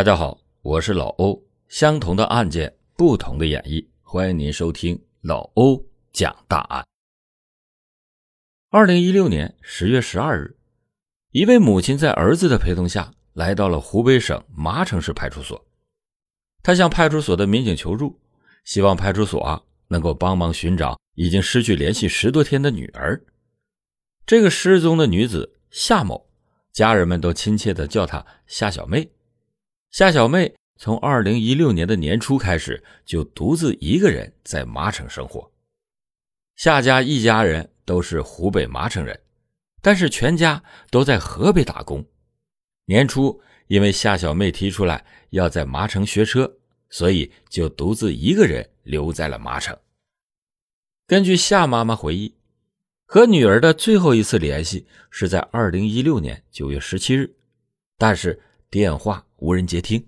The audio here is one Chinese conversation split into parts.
大家好，我是老欧。相同的案件，不同的演绎，欢迎您收听老欧讲大案。二零一六年十月十二日，一位母亲在儿子的陪同下来到了湖北省麻城市派出所，她向派出所的民警求助，希望派出所啊能够帮忙寻找已经失去联系十多天的女儿。这个失踪的女子夏某，家人们都亲切的叫她夏小妹。夏小妹从二零一六年的年初开始，就独自一个人在麻城生活。夏家一家人都是湖北麻城人，但是全家都在河北打工。年初，因为夏小妹提出来要在麻城学车，所以就独自一个人留在了麻城。根据夏妈妈回忆，和女儿的最后一次联系是在二零一六年九月十七日，但是电话。无人接听，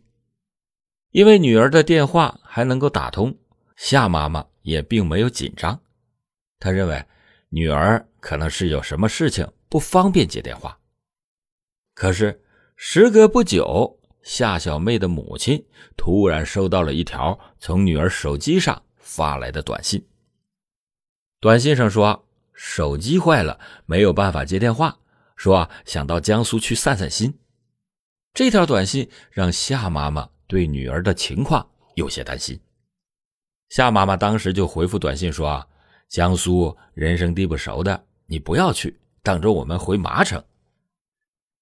因为女儿的电话还能够打通，夏妈妈也并没有紧张。她认为女儿可能是有什么事情不方便接电话。可是时隔不久，夏小妹的母亲突然收到了一条从女儿手机上发来的短信。短信上说手机坏了，没有办法接电话，说想到江苏去散散心。这条短信让夏妈妈对女儿的情况有些担心。夏妈妈当时就回复短信说：“啊，江苏人生地不熟的，你不要去，等着我们回麻城。”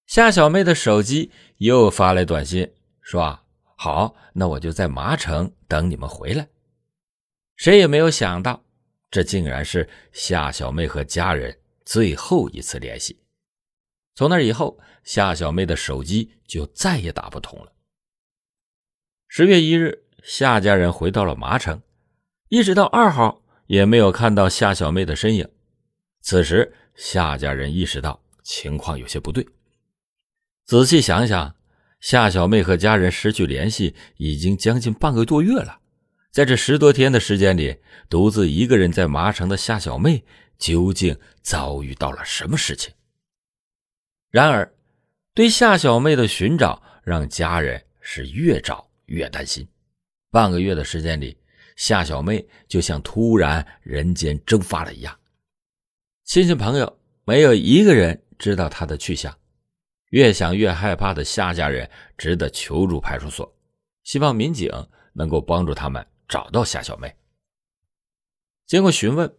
夏小妹的手机又发来短信说：“，好，那我就在麻城等你们回来。”谁也没有想到，这竟然是夏小妹和家人最后一次联系。从那以后，夏小妹的手机就再也打不通了。十月一日，夏家人回到了麻城，一直到二号也没有看到夏小妹的身影。此时，夏家人意识到情况有些不对。仔细想想，夏小妹和家人失去联系已经将近半个多月了，在这十多天的时间里，独自一个人在麻城的夏小妹究竟遭遇到了什么事情？然而，对夏小妹的寻找让家人是越找越担心。半个月的时间里，夏小妹就像突然人间蒸发了一样，亲戚朋友没有一个人知道她的去向。越想越害怕的夏家人只得求助派出所，希望民警能够帮助他们找到夏小妹。经过询问，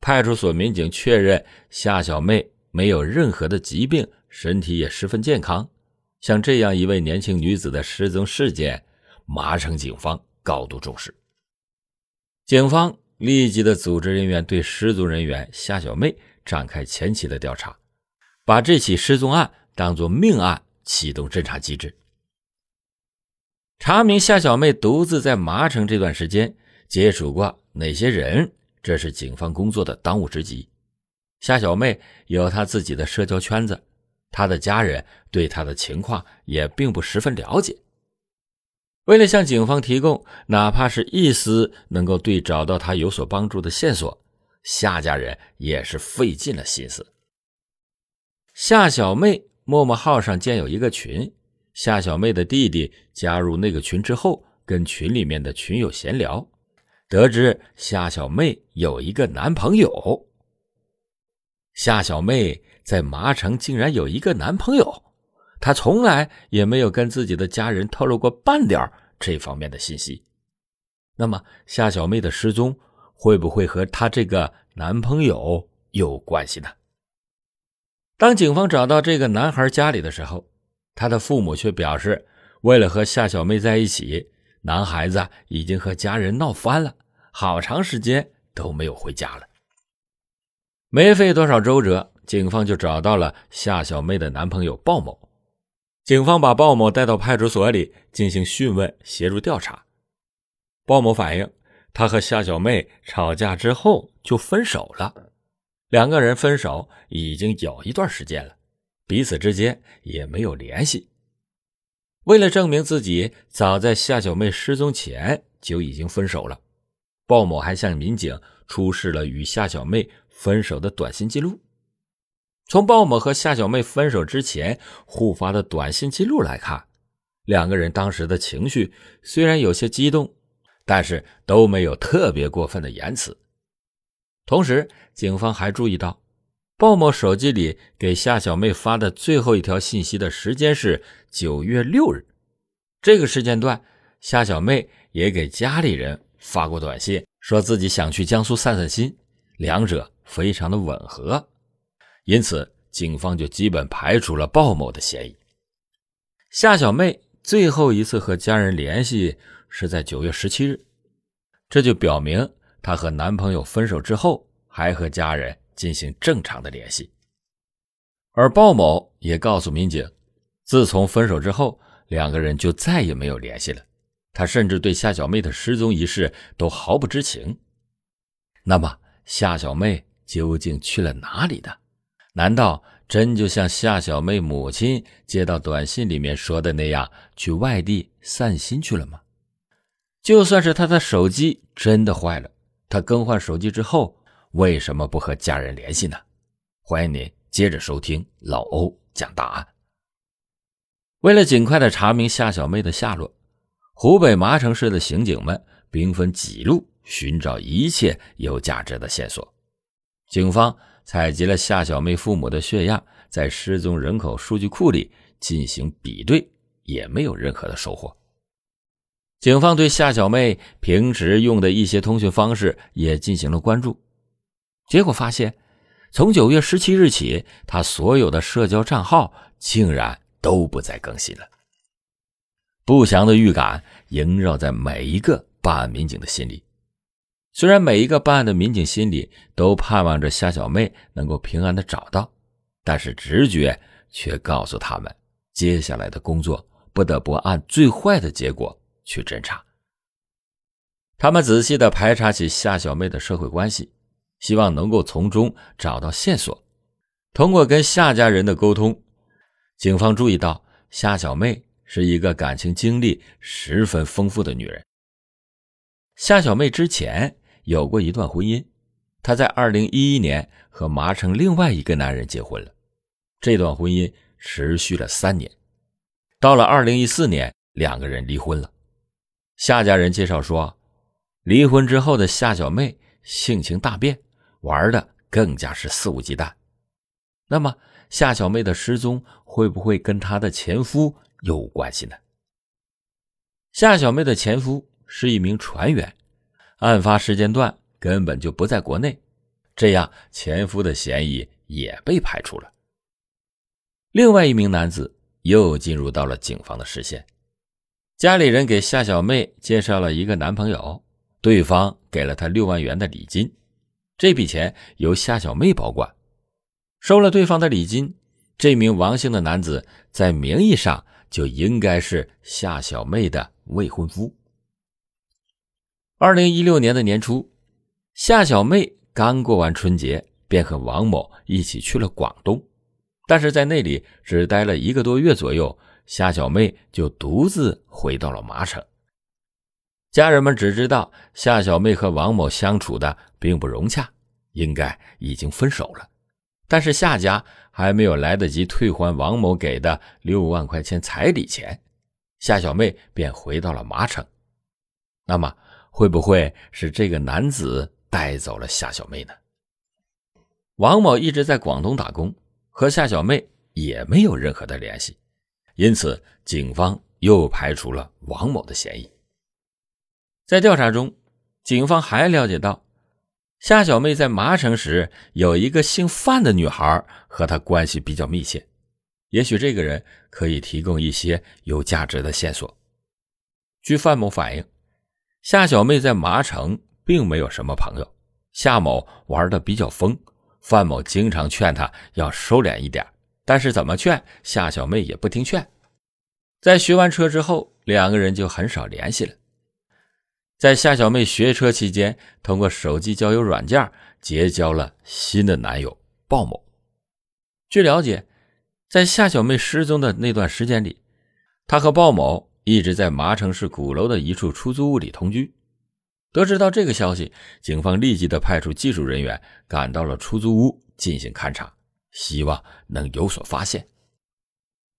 派出所民警确认夏小妹没有任何的疾病。身体也十分健康，像这样一位年轻女子的失踪事件，麻城警方高度重视。警方立即的组织人员对失踪人员夏小妹展开前期的调查，把这起失踪案当作命案，启动侦查机制，查明夏小妹独自在麻城这段时间接触过哪些人，这是警方工作的当务之急。夏小妹有她自己的社交圈子。他的家人对他的情况也并不十分了解。为了向警方提供哪怕是一丝能够对找到他有所帮助的线索，夏家人也是费尽了心思。夏小妹陌陌号上建有一个群，夏小妹的弟弟加入那个群之后，跟群里面的群友闲聊，得知夏小妹有一个男朋友。夏小妹。在麻城竟然有一个男朋友，她从来也没有跟自己的家人透露过半点这方面的信息。那么夏小妹的失踪会不会和她这个男朋友有关系呢？当警方找到这个男孩家里的时候，他的父母却表示，为了和夏小妹在一起，男孩子已经和家人闹翻了，好长时间都没有回家了。没费多少周折。警方就找到了夏小妹的男朋友鲍某，警方把鲍某带到派出所里进行讯问，协助调查。鲍某反映，他和夏小妹吵架之后就分手了，两个人分手已经有一段时间了，彼此之间也没有联系。为了证明自己早在夏小妹失踪前就已经分手了，鲍某还向民警出示了与夏小妹分手的短信记录。从鲍某和夏小妹分手之前互发的短信记录来看，两个人当时的情绪虽然有些激动，但是都没有特别过分的言辞。同时，警方还注意到，鲍某手机里给夏小妹发的最后一条信息的时间是九月六日，这个时间段，夏小妹也给家里人发过短信，说自己想去江苏散散心，两者非常的吻合，因此警方就基本排除了鲍某的嫌疑。夏小妹。最后一次和家人联系是在九月十七日，这就表明她和男朋友分手之后还和家人进行正常的联系。而鲍某也告诉民警，自从分手之后，两个人就再也没有联系了。他甚至对夏小妹的失踪一事都毫不知情。那么，夏小妹究竟去了哪里呢？难道？真就像夏小妹母亲接到短信里面说的那样，去外地散心去了吗？就算是她的手机真的坏了，她更换手机之后为什么不和家人联系呢？欢迎您接着收听老欧讲大案。为了尽快的查明夏小妹的下落，湖北麻城市的刑警们兵分几路寻找一切有价值的线索，警方。采集了夏小妹父母的血样，在失踪人口数据库里进行比对，也没有任何的收获。警方对夏小妹平时用的一些通讯方式也进行了关注，结果发现，从九月十七日起，她所有的社交账号竟然都不再更新了。不祥的预感萦绕在每一个办案民警的心里。虽然每一个办案的民警心里都盼望着夏小妹能够平安的找到，但是直觉却告诉他们，接下来的工作不得不按最坏的结果去侦查。他们仔细的排查起夏小妹的社会关系，希望能够从中找到线索。通过跟夏家人的沟通，警方注意到夏小妹是一个感情经历十分丰富的女人。夏小妹之前。有过一段婚姻，她在二零一一年和麻城另外一个男人结婚了，这段婚姻持续了三年，到了二零一四年，两个人离婚了。夏家人介绍说，离婚之后的夏小妹性情大变，玩的更加是肆无忌惮。那么，夏小妹的失踪会不会跟她的前夫有关系呢？夏小妹的前夫是一名船员。案发时间段根本就不在国内，这样前夫的嫌疑也被排除了。另外一名男子又进入到了警方的视线，家里人给夏小妹介绍了一个男朋友，对方给了她六万元的礼金，这笔钱由夏小妹保管。收了对方的礼金，这名王姓的男子在名义上就应该是夏小妹的未婚夫。二零一六年的年初，夏小妹刚过完春节，便和王某一起去了广东，但是在那里只待了一个多月左右，夏小妹就独自回到了麻城。家人们只知道夏小妹和王某相处的并不融洽，应该已经分手了，但是夏家还没有来得及退还王某给的六万块钱彩礼钱，夏小妹便回到了麻城。那么。会不会是这个男子带走了夏小妹呢？王某一直在广东打工，和夏小妹也没有任何的联系，因此警方又排除了王某的嫌疑。在调查中，警方还了解到，夏小妹在麻城时有一个姓范的女孩和她关系比较密切，也许这个人可以提供一些有价值的线索。据范某反映。夏小妹在麻城并没有什么朋友，夏某玩的比较疯，范某经常劝他要收敛一点，但是怎么劝夏小妹也不听劝。在学完车之后，两个人就很少联系了。在夏小妹学车期间，通过手机交友软件结交了新的男友鲍某。据了解，在夏小妹失踪的那段时间里，她和鲍某。一直在麻城市鼓楼的一处出租屋里同居。得知到这个消息，警方立即的派出技术人员赶到了出租屋进行勘查，希望能有所发现。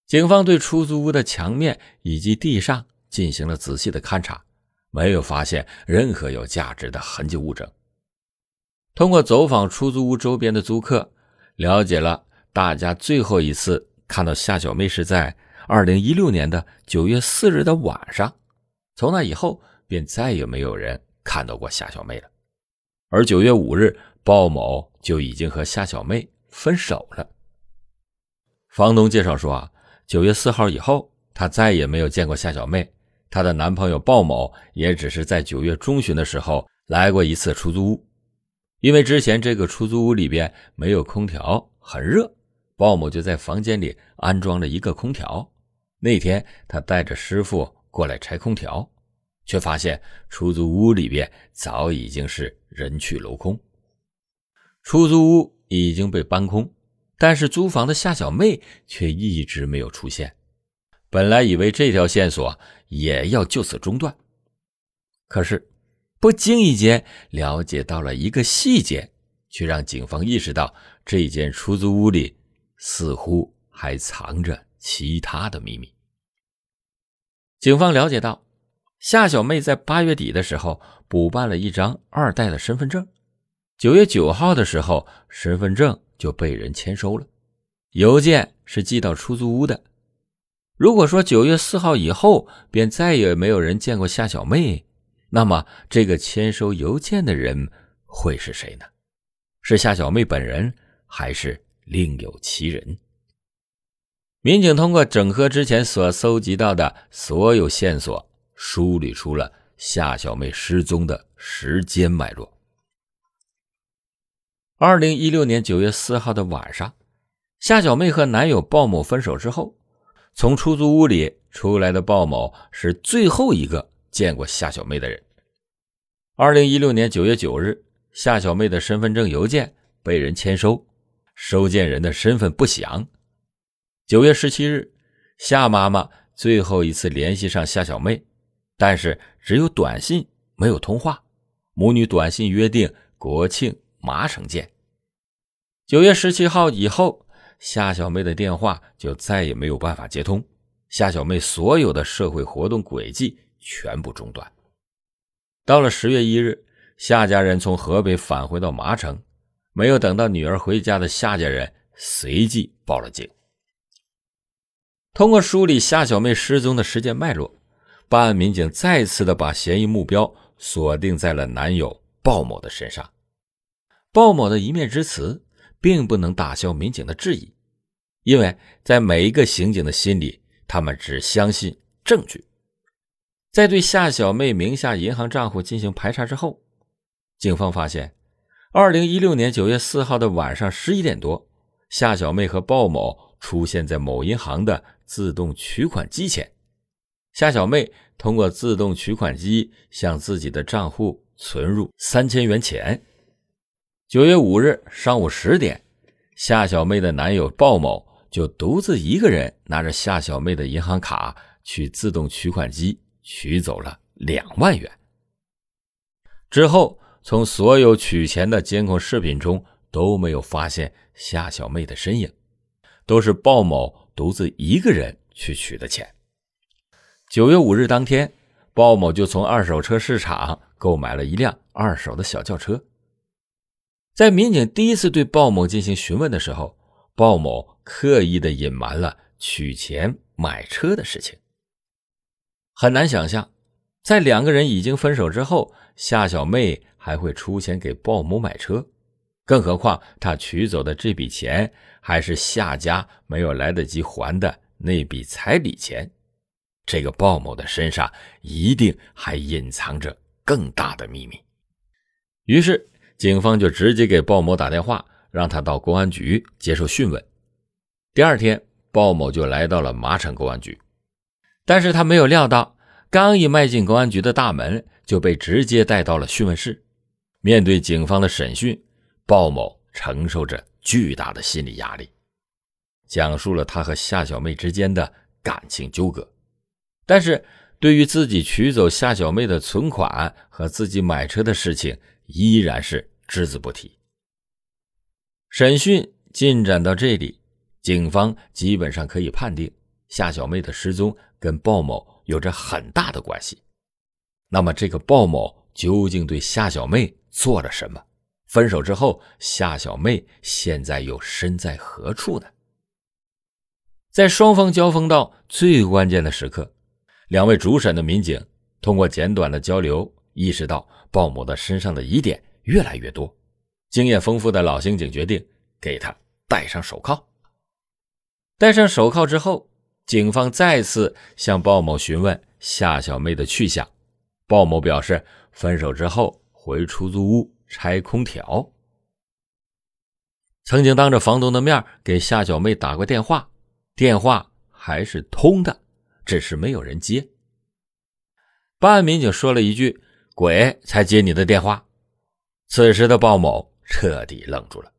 警方对出租屋的墙面以及地上进行了仔细的勘查，没有发现任何有价值的痕迹物证。通过走访出租屋周边的租客，了解了大家最后一次看到夏小妹是在二零一六年的九月四日的晚上，从那以后便再也没有人看到过夏小妹了。而九月五日，鲍某就已经和夏小妹分手了。房东介绍说啊。九月四号以后，她再也没有见过夏小妹。她的男朋友鲍某也只是在九月中旬的时候来过一次出租屋，因为之前这个出租屋里边没有空调，很热，鲍某就在房间里安装了一个空调。那天他带着师傅过来拆空调，却发现出租屋里边早已经是人去楼空，出租屋已经被搬空。但是租房的夏小妹却一直没有出现，本来以为这条线索也要就此中断，可是不经意间了解到了一个细节，却让警方意识到这间出租屋里似乎还藏着其他的秘密。警方了解到，夏小妹在八月底的时候补办了一张二代的身份证，九月九号的时候身份证。就被人签收了，邮件是寄到出租屋的。如果说九月四号以后便再也没有人见过夏小妹，那么这个签收邮件的人会是谁呢？是夏小妹本人，还是另有其人？民警通过整合之前所搜集到的所有线索，梳理出了夏小妹失踪的时间脉络。二零一六年九月四号的晚上，夏小妹和男友鲍某分手之后，从出租屋里出来的鲍某是最后一个见过夏小妹的人。二零一六年九月九日，夏小妹的身份证邮件被人签收，收件人的身份不详。九月十七日，夏妈妈最后一次联系上夏小妹，但是只有短信，没有通话。母女短信约定国庆。麻城见。九月十七号以后，夏小妹的电话就再也没有办法接通，夏小妹所有的社会活动轨迹全部中断。到了十月一日，夏家人从河北返回到麻城，没有等到女儿回家的夏家人随即报了警。通过梳理夏小妹失踪的时间脉络，办案民警再次的把嫌疑目标锁定在了男友鲍某的身上。鲍某的一面之词，并不能打消民警的质疑，因为在每一个刑警的心里，他们只相信证据。在对夏小妹名下银行账户进行排查之后，警方发现，二零一六年九月四号的晚上十一点多，夏小妹和鲍某出现在某银行的自动取款机前，夏小妹通过自动取款机向自己的账户存入三千元钱。九月五日上午十点，夏小妹的男友鲍某就独自一个人拿着夏小妹的银行卡去自动取款机取走了两万元。之后，从所有取钱的监控视频中都没有发现夏小妹的身影，都是鲍某独自一个人去取的钱。九月五日当天，鲍某就从二手车市场购买了一辆二手的小轿车。在民警第一次对鲍某进行询问的时候，鲍某刻意的隐瞒了取钱买车的事情。很难想象，在两个人已经分手之后，夏小妹还会出钱给鲍某买车，更何况他取走的这笔钱还是夏家没有来得及还的那笔彩礼钱。这个鲍某的身上一定还隐藏着更大的秘密。于是。警方就直接给鲍某打电话，让他到公安局接受讯问。第二天，鲍某就来到了麻城公安局，但是他没有料到，刚一迈进公安局的大门，就被直接带到了讯问室。面对警方的审讯，鲍某承受着巨大的心理压力，讲述了他和夏小妹之间的感情纠葛，但是对于自己取走夏小妹的存款和自己买车的事情。依然是只字不提。审讯进展到这里，警方基本上可以判定夏小妹的失踪跟鲍某有着很大的关系。那么，这个鲍某究竟对夏小妹做了什么？分手之后，夏小妹现在又身在何处呢？在双方交锋到最关键的时刻，两位主审的民警通过简短的交流，意识到鲍某的身上的疑点越来越多。经验丰富的老刑警决定给他戴上手铐。戴上手铐之后，警方再次向鲍某询问夏小妹的去向。鲍某表示，分手之后回出租屋拆空调，曾经当着房东的面给夏小妹打过电话，电话还是通的，只是没有人接。办案民警说了一句：“鬼才接你的电话。”此时的鲍某彻底愣住了。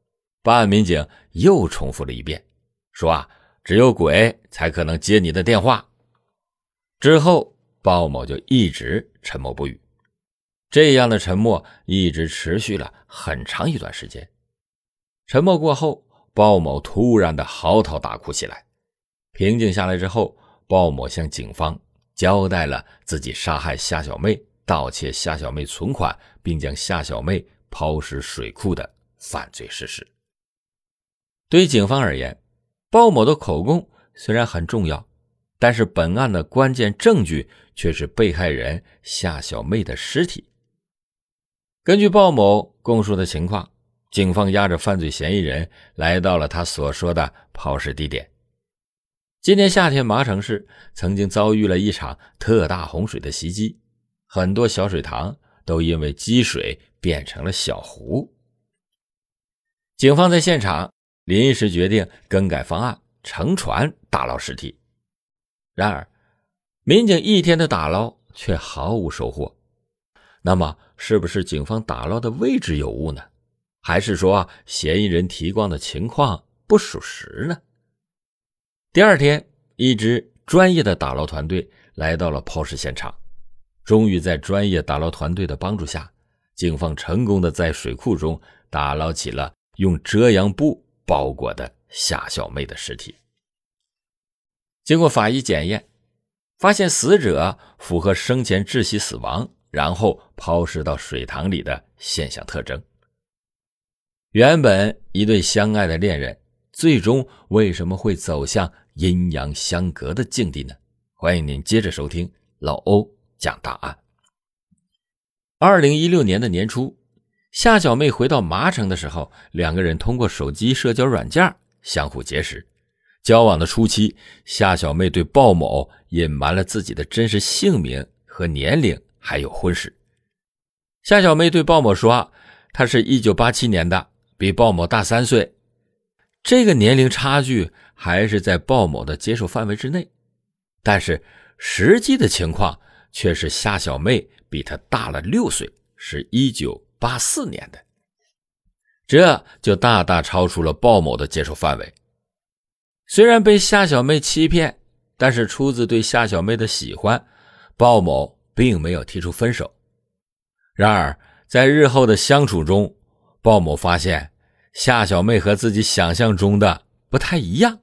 办案民警又重复了一遍，说：“啊，只有鬼才可能接你的电话。”之后。鲍某就一直沉默不语，这样的沉默一直持续了很长一段时间。沉默过后，鲍某突然的嚎啕大哭起来。平静下来之后，鲍某向警方交代了自己杀害夏小妹、盗窃夏小妹存款，并将夏小妹抛尸水库的犯罪事实。对于警方而言，鲍某的口供虽然很重要。但是本案的关键证据却是被害人夏小妹的尸体。根据鲍某供述的情况，警方押着犯罪嫌疑人来到了他所说的抛尸地点。今年夏天，麻城市曾经遭遇了一场特大洪水的袭击，很多小水塘都因为积水变成了小湖。警方在现场临时决定更改方案，乘船打捞尸体。然而，民警一天的打捞却毫无收获。那么，是不是警方打捞的位置有误呢？还是说嫌疑人提供的情况不属实呢？第二天，一支专业的打捞团队来到了抛尸现场。终于在专业打捞团队的帮助下，警方成功的在水库中打捞起了用遮阳布包裹的夏小妹的尸体。经过法医检验，发现死者符合生前窒息死亡，然后抛尸到水塘里的现象特征。原本一对相爱的恋人，最终为什么会走向阴阳相隔的境地呢？欢迎您接着收听老欧讲大案。二零一六年的年初，夏小妹回到麻城的时候，两个人通过手机社交软件相互结识。交往的初期，夏小妹对鲍某隐瞒了自己的真实姓名和年龄，还有婚史。夏小妹对鲍某说：“她是一九八七年的，比鲍某大三岁。”这个年龄差距还是在鲍某的接受范围之内，但是实际的情况却是夏小妹比他大了六岁，是一九八四年的，这就大大超出了鲍某的接受范围。虽然被夏小妹欺骗，但是出自对夏小妹的喜欢，鲍某并没有提出分手。然而，在日后的相处中，鲍某发现夏小妹和自己想象中的不太一样。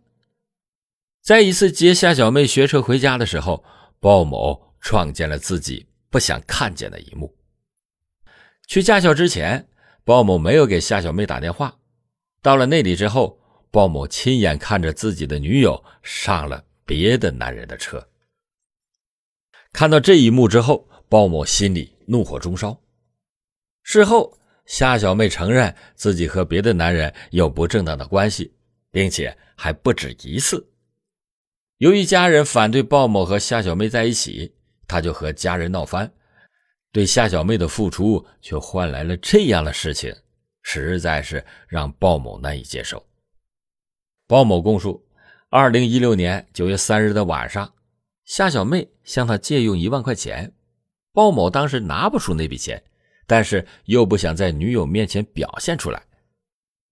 在一次接夏小妹学车回家的时候，鲍某创建了自己不想看见的一幕。去驾校之前，鲍某没有给夏小妹打电话。到了那里之后，鲍某亲眼看着自己的女友上了别的男人的车，看到这一幕之后，鲍某心里怒火中烧。事后，夏小妹承认自己和别的男人有不正当的关系，并且还不止一次。由于家人反对鲍某和夏小妹在一起，他就和家人闹翻。对夏小妹的付出却换来了这样的事情，实在是让鲍某难以接受。鲍某供述：，二零一六年九月三日的晚上，夏小妹向他借用一万块钱，鲍某当时拿不出那笔钱，但是又不想在女友面前表现出来，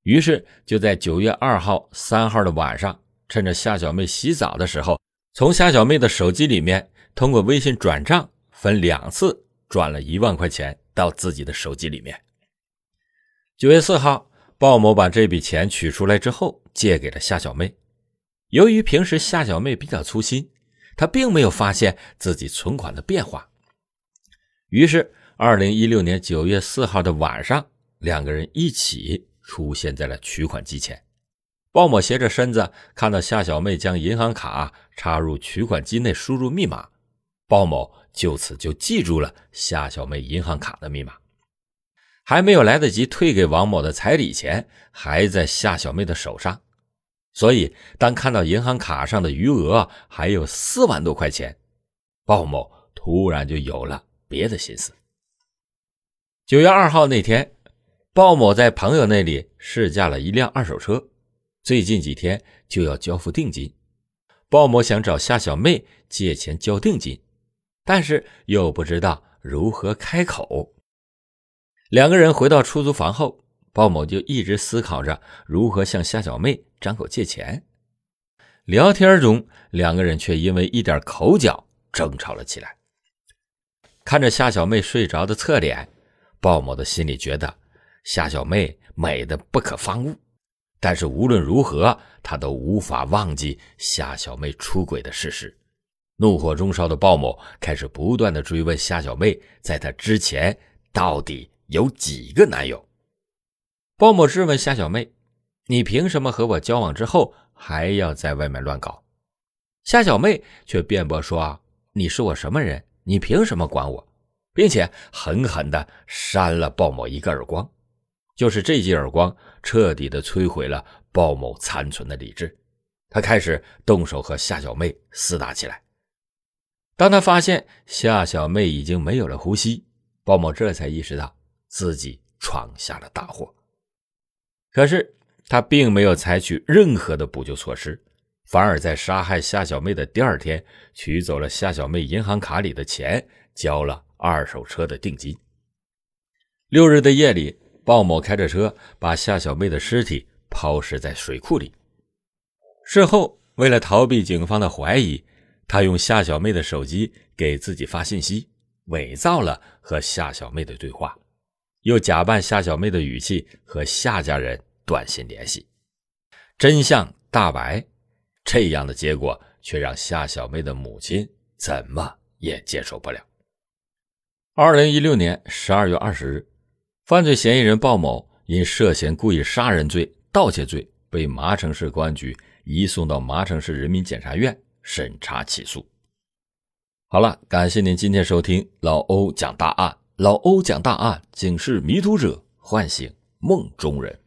于是就在九月二号、三号的晚上，趁着夏小妹洗澡的时候，从夏小妹的手机里面通过微信转账，分两次转了一万块钱到自己的手机里面。九月四号。鲍某把这笔钱取出来之后，借给了夏小妹。由于平时夏小妹比较粗心，他并没有发现自己存款的变化。于是，二零一六年九月四号的晚上，两个人一起出现在了取款机前。鲍某斜着身子，看到夏小妹将银行卡插入取款机内，输入密码。鲍某就此就记住了夏小妹银行卡的密码。还没有来得及退给王某的彩礼钱，还在夏小妹的手上。所以，当看到银行卡上的余额还有四万多块钱，鲍某突然就有了。别的心思。九月二号那天，鲍某在朋友那里试驾了一辆二手车，最近几天就要交付定金。鲍某想找夏小妹借钱交定金，但是又不知道如何开口。两个人回到出租房后，鲍某就一直思考着如何向夏小妹张口借钱。聊天中，两个人却因为一点口角争吵了起来。看着夏小妹睡着的侧脸，鲍某的心里觉得夏小妹美的不可方物。但是无论如何，他都无法忘记夏小妹出轨的事实。怒火中烧的鲍某开始不断的追问夏小妹，在他之前到底有几个男友？鲍某质问夏小妹：“你凭什么和我交往之后还要在外面乱搞？”夏小妹却辩驳说：“啊你是我什么人？”你凭什么管我？并且狠狠地扇了鲍某一个耳光，就是这记耳光，彻底的摧毁了鲍某残存的理智。他开始动手和夏小妹厮打起来。当他发现夏小妹已经没有了呼吸，鲍某这才意识到自己闯下了大祸。可是他并没有采取任何的补救措施。反而在杀害夏小妹的第二天，取走了夏小妹银行卡里的钱，交了二手车的定金。六日的夜里，鲍某开着车把夏小妹的尸体抛尸在水库里。事后，为了逃避警方的怀疑，他用夏小妹的手机给自己发信息，伪造了和夏小妹的对话，又假扮夏小妹的语气和夏家人短信联系。真相大白。这样的结果却让夏小妹的母亲怎么也接受不了。二零一六年十二月二十日，犯罪嫌疑人鲍某因涉嫌故意杀人罪、盗窃罪，被麻城市公安局移送到麻城市人民检察院审查起诉。好了，感谢您今天收听老欧讲大案。老欧讲大案，警示迷途者，唤醒梦中人。